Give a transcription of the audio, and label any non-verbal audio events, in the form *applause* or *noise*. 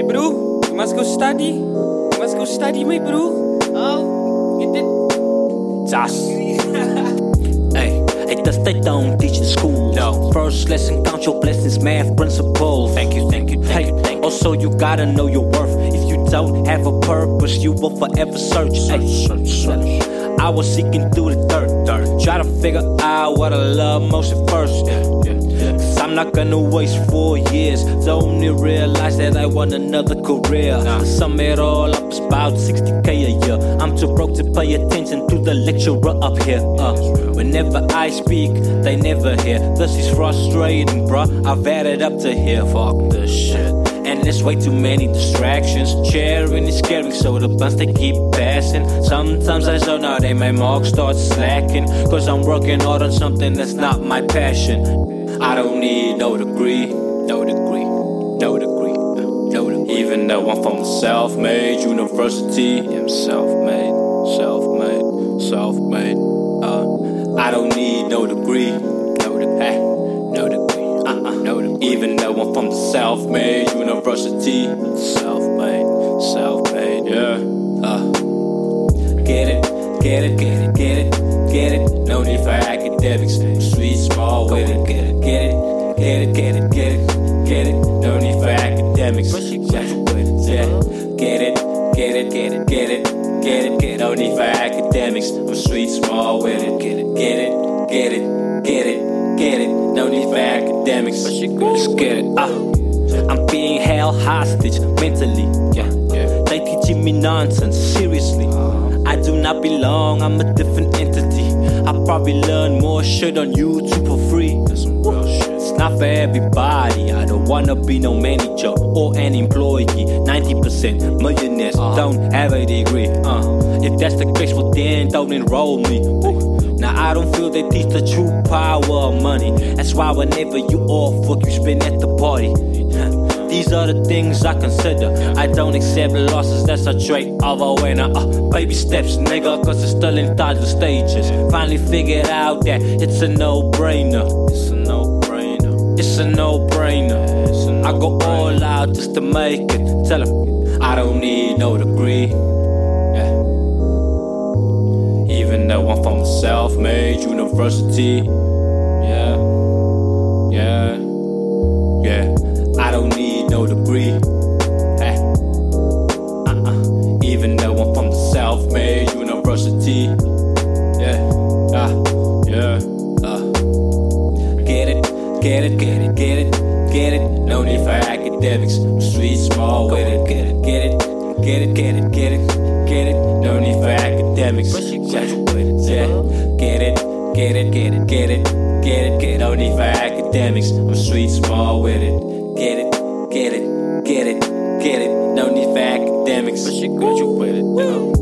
My bro, you must go study. You must go study, my bro. Oh, get it? Josh. *laughs* hey, it does they don't teach in school. No. First lesson, count your blessings, math principles. Thank you, thank you, thank Hey, you, thank you. also you gotta know your worth. If you don't have a purpose, you will forever search. Hey, search, search. I was seeking through the dirt, dirt. Try to figure out what I love most at first. Yeah, yeah. Cause I'm not gonna waste four years to only realize that I want another career. Nah. Sum it all up, it's about 60k a year. I'm too broke to pay attention to the lecturer up here. Uh, whenever I speak, they never hear. This is frustrating, bruh. I've added up to here. Fuck this shit. And there's way too many distractions. Sharing is scary, so the buns they keep passing. Sometimes I zone out and my mark starts slacking. Cause I'm working hard on something that's not my passion. I don't need no degree, no degree, no degree, no degree. Even though I'm from the self made university, I'm self made, self made, self made. Uh, I don't need no degree, from the self made university, self made, self made, yeah. Uh, get it, get it, get it, get it, get it. No need for academics, sweet, small with it. Get it, get it, get it, get it, get it, get it. No need for academics. Yeah, get it, get it, get it, get it, get it, get it. No need for academics. I'm sweet, small with it. Get it, get it, get it, get it, get it. No need for academics. Let's get it. Ah, I'm being held hostage mentally. Yeah, yeah. They teaching me nonsense. Seriously. I do not belong, I'm a different entity. I probably learn more shit on YouTube for free. That's some real shit. It's not for everybody. I don't wanna be no manager or an employee. 90% millionaires don't have a degree. Uh, if that's the case, well then don't enroll me. Now I don't feel they teach the true power of money. That's why whenever you all fuck, you spend at the party. *laughs* These are the things I consider. I don't accept losses, that's a trait of a winner. Uh, baby steps, nigga, cause it's still in toddler stages. Finally figured out that it's a no brainer. It's a no brainer. It's a no brainer. I go all out just to make it. Tell 'em I don't need no degree. Yeah. Even though I'm from a self made university. Yeah. Yeah, degree. Hey. Uh-uh. Even though I'm from the self-made university. Yeah, ah, yeah, uh. Get it, get it, get it, get it, get it. No need for academics. I'm sweet, small with it. Get it, get it, get it, get it, get it, get it. No need for academics. Yeah. Get it, get it, get it, get it, get it, get it. No need for academics. I'm sweet, small with it. Get it, get it, get it, get it. No need for academics. But she graduated, though.